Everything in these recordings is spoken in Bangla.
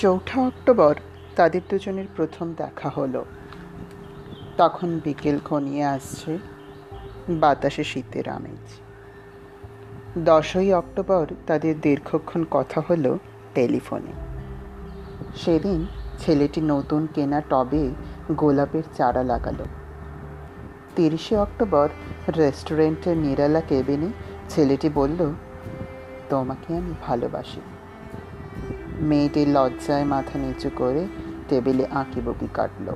চৌঠা অক্টোবর তাদের দুজনের প্রথম দেখা হলো। তখন বিকেল ঘনিয়ে আসছে বাতাসে শীতের আমেজ। দশই অক্টোবর তাদের দীর্ঘক্ষণ কথা হলো টেলিফোনে। সেদিন ছেলেটি নতুন কেনা টবে গোলাপের চারা লাগালো। তিরিশে অক্টোবর রেস্টুরেন্টের নিরালা কেবিনে ছেলেটি বলল, তোমাকে আমি ভালোবাসি। মেয়েটি লজ্জায় মাথা নিচু করে টেবিলে আঁকি বকি কাটল।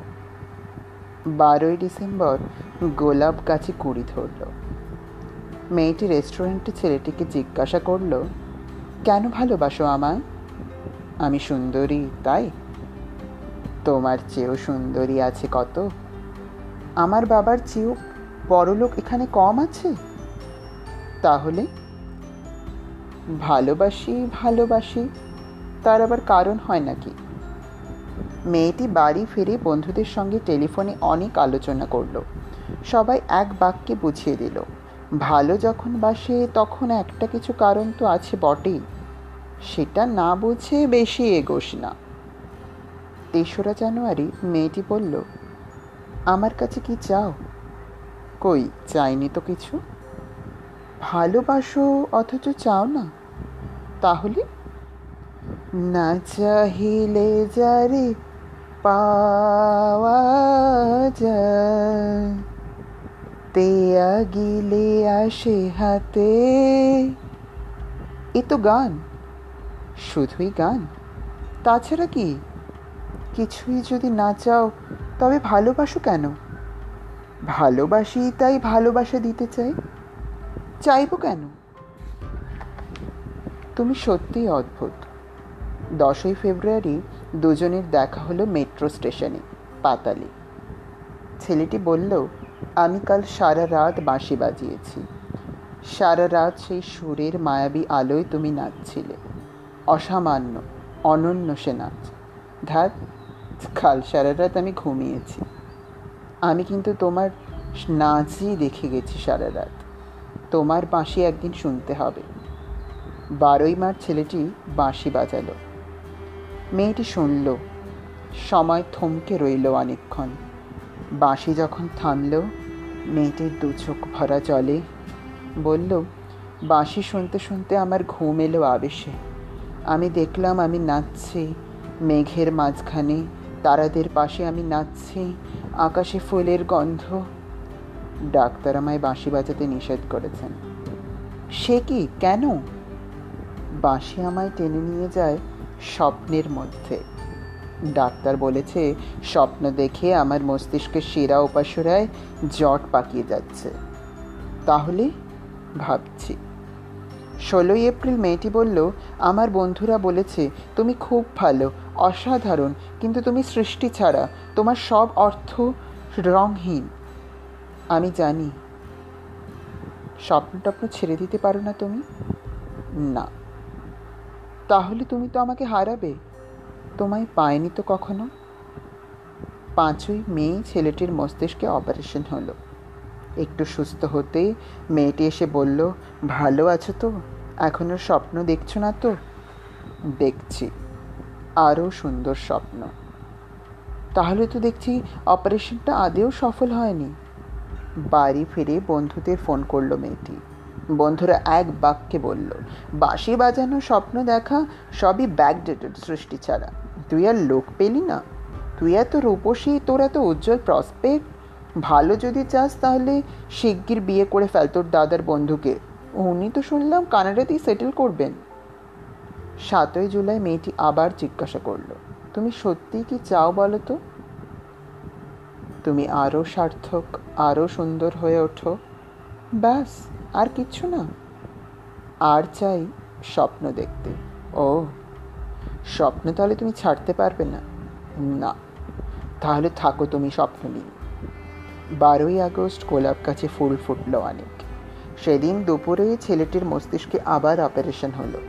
বারোই ডিসেম্বর গোলাপ গাছে কুড়ি ধরল। মেয়েটি রেস্টুরেন্টে ছেলেটিকে জিজ্ঞাসা করল, কেন ভালোবাসো আমায়? আমি সুন্দরী, তাই? তোমার চেয়েও সুন্দরী আছে কত? আমার বাবার চেয়েও বড়লোক এখানে কম আছে? তাহলে? ভালোবাসি ভালোবাসি তার আবার কারণ হয় নাকি? মেয়েটি বাড়ি ফিরে বন্ধুদের সঙ্গে টেলিফোনে অনেক আলোচনা করল। সবাই এক বাক্যে বুঝিয়ে দিল, ভালো যখন বাসে, তখন একটা কিছু কারণ তো আছে বটেই। সেটা না বুঝে বেশি এগোস না। তেসরা জানুয়ারি মেয়েটি বলল, আমার কাছে কি চাও? কই, চাইনি তো কিছু? ভালোবাসো, অথচ চাও না। তাহলে না চাহিলে যারে পাওয়া তেয়া গিলে আসে হাতে। এ তো গান, শুধুই গান। তাছাড়া কি? কিছুই যদি না চাও, তবে ভালোবাসো কেন? ভালোবাসি তাই ভালোবাসা দিতে চাই। চাইব কেন? তুমি সত্যিই অদ্ভুত। দশই ফেব্রুয়ারি দুজনের দেখা হলো মেট্রো স্টেশনে, পাতালি। ছেলেটি বলল, আমি কাল সারা রাত বাঁশি বাজিয়েছি। সারা রাত সেই সুরের মায়াবী আলোয় তুমি নাচছিলে। অসামান্য, অনন্য সে নাচ। ধাত কাল সারা রাত আমি ঘুমিয়েছি। আমি কিন্তু তোমার নাচই দেখে গেছি সারা রাত। তোমার বাঁশি একদিন শুনতে হবে। বারোই মার্চ ছেলেটি বাঁশি বাজালো। মেয়েটি শুনল। সময় থমকে রইল অনেকক্ষণ। বাঁশি যখন থামল, মেয়েটির দু চোখ ভরা জলে বলল, বাঁশি শুনতে শুনতে আমার ঘুম এলো আবেশে। আমি দেখলাম আমি নাচছি। মেঘের মাঝখানে তারাদের পাশে আমি নাচছি। আকাশে ফুলের গন্ধ। ডাক্তার আমায় বাঁশি বাজাতে নিষেধ করেছেন। সে কি? কেন? বাঁশি আমায় টেনে নিয়ে যায় স্বপ্নের মধ্যে। ডাক্তার বলেছে, স্বপ্ন দেখে আমার মস্তিষ্কের শিরা উপাসরায় জট পাকিয়ে যাচ্ছে। তাহলে ভাবছি। ষোলোই এপ্রিল মেয়েটি বলল, আমার বন্ধুরা বলেছে, তুমি খুব ভালো, অসাধারণ, কিন্তু তুমি সৃষ্টি ছাড়া, তোমার সব অর্থ রংহীন আমি জানি। স্বপ্ন টপ্ন ছেড়ে দিতে পারো না তুমি? না। তাহলে তুমি তো আমাকে হারাবে। তোমায় পায়নি তো কখনো? পাঁচই মে ছেলেটির মস্তিষ্কে অপারেশন হলো। একটু সুস্থ হতেই মেয়েটি এসে বলল, ভালো আছো তো? এখনও স্বপ্ন দেখছ না তো? দেখছি। আরও সুন্দর স্বপ্ন। তাহলে তো দেখছি অপারেশনটা আদেও সফল হয়নি। বাড়ি ফিরে বন্ধুদের ফোন করল মেয়েটি। বন্ধুরা এক বাক্যে বলল, বাঁশি বাজানো, স্বপ্ন দেখা, সবই ব্যাকডেটেড সৃষ্টি ছাড়া। তুই আর লোক পেলি না? তুই এত রূপসী, তোর এত উজ্জ্বল প্রসপেক্ট ভালো যদি চাস তাহলে শিগগির বিয়ে করে ফেল তোর দাদার বন্ধুকে। উনি তো শুনলাম কানাডাতেই সেটেল করবেন। সাতই জুলাই মেয়েটি আবার জিজ্ঞাসা করল, তুমি সত্যিই কি চাও বলো তো? তুমি আরও সার্থক আরও সুন্দর হয়ে ওঠো। ব্যাস, আর কিচ্ছু না। আর চাই স্বপ্ন দেখতে। ও, স্বপ্ন তাহলে তুমি ছাড়তে পারবে না। না, তাহলে থাকো তুমি স্বপ্ন নিয়ে। বারোই আগস্ট গোলাপ কাছে ফুল ফুটলো অনেক। সেদিন দুপুরে ছেলেটির মস্তিষ্কে আবার অপারেশন হলো।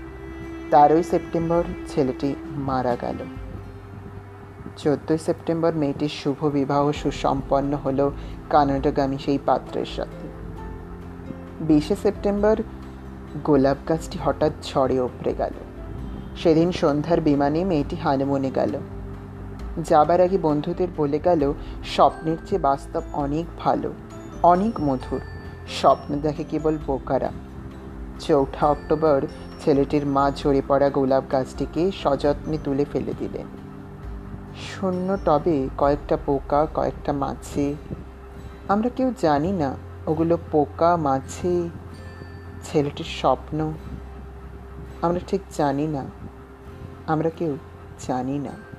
তেরোই সেপ্টেম্বর ছেলেটি মারা গেল। চোদ্দোই সেপ্টেম্বর মেয়েটির শুভ বিবাহ সুসম্পন্ন হলো কানাডাগামী সেই পাত্রের সাথে। বিশে সেপ্টেম্বর গোলাপ গাছটি হঠাৎ ঝড়ে ওপড়ে গেল। সেদিন সন্ধ্যার বিমানে মেয়েটি হানিমুনে গেল। যাবার আগে বন্ধুদের বলে গেল, স্বপ্নের চেয়ে বাস্তব অনেক ভালো, অনেক মধুর, স্বপ্ন দেখে কেবল বোকারা। চৌঠা অক্টোবর ছেলেটির মা ঝরে পড়া গোলাপ গাছটিকে সযত্নে তুলে ফেলে দিলেন। শূন্য টবে কয়েকটা পোকা, কয়েকটা মাছি, আমরা কেউ জানি না ওগুলো পোকা মাছি ছেলেটির স্বপ্ন। আমরা ঠিক জানি না। আমরা কেউ জানি না।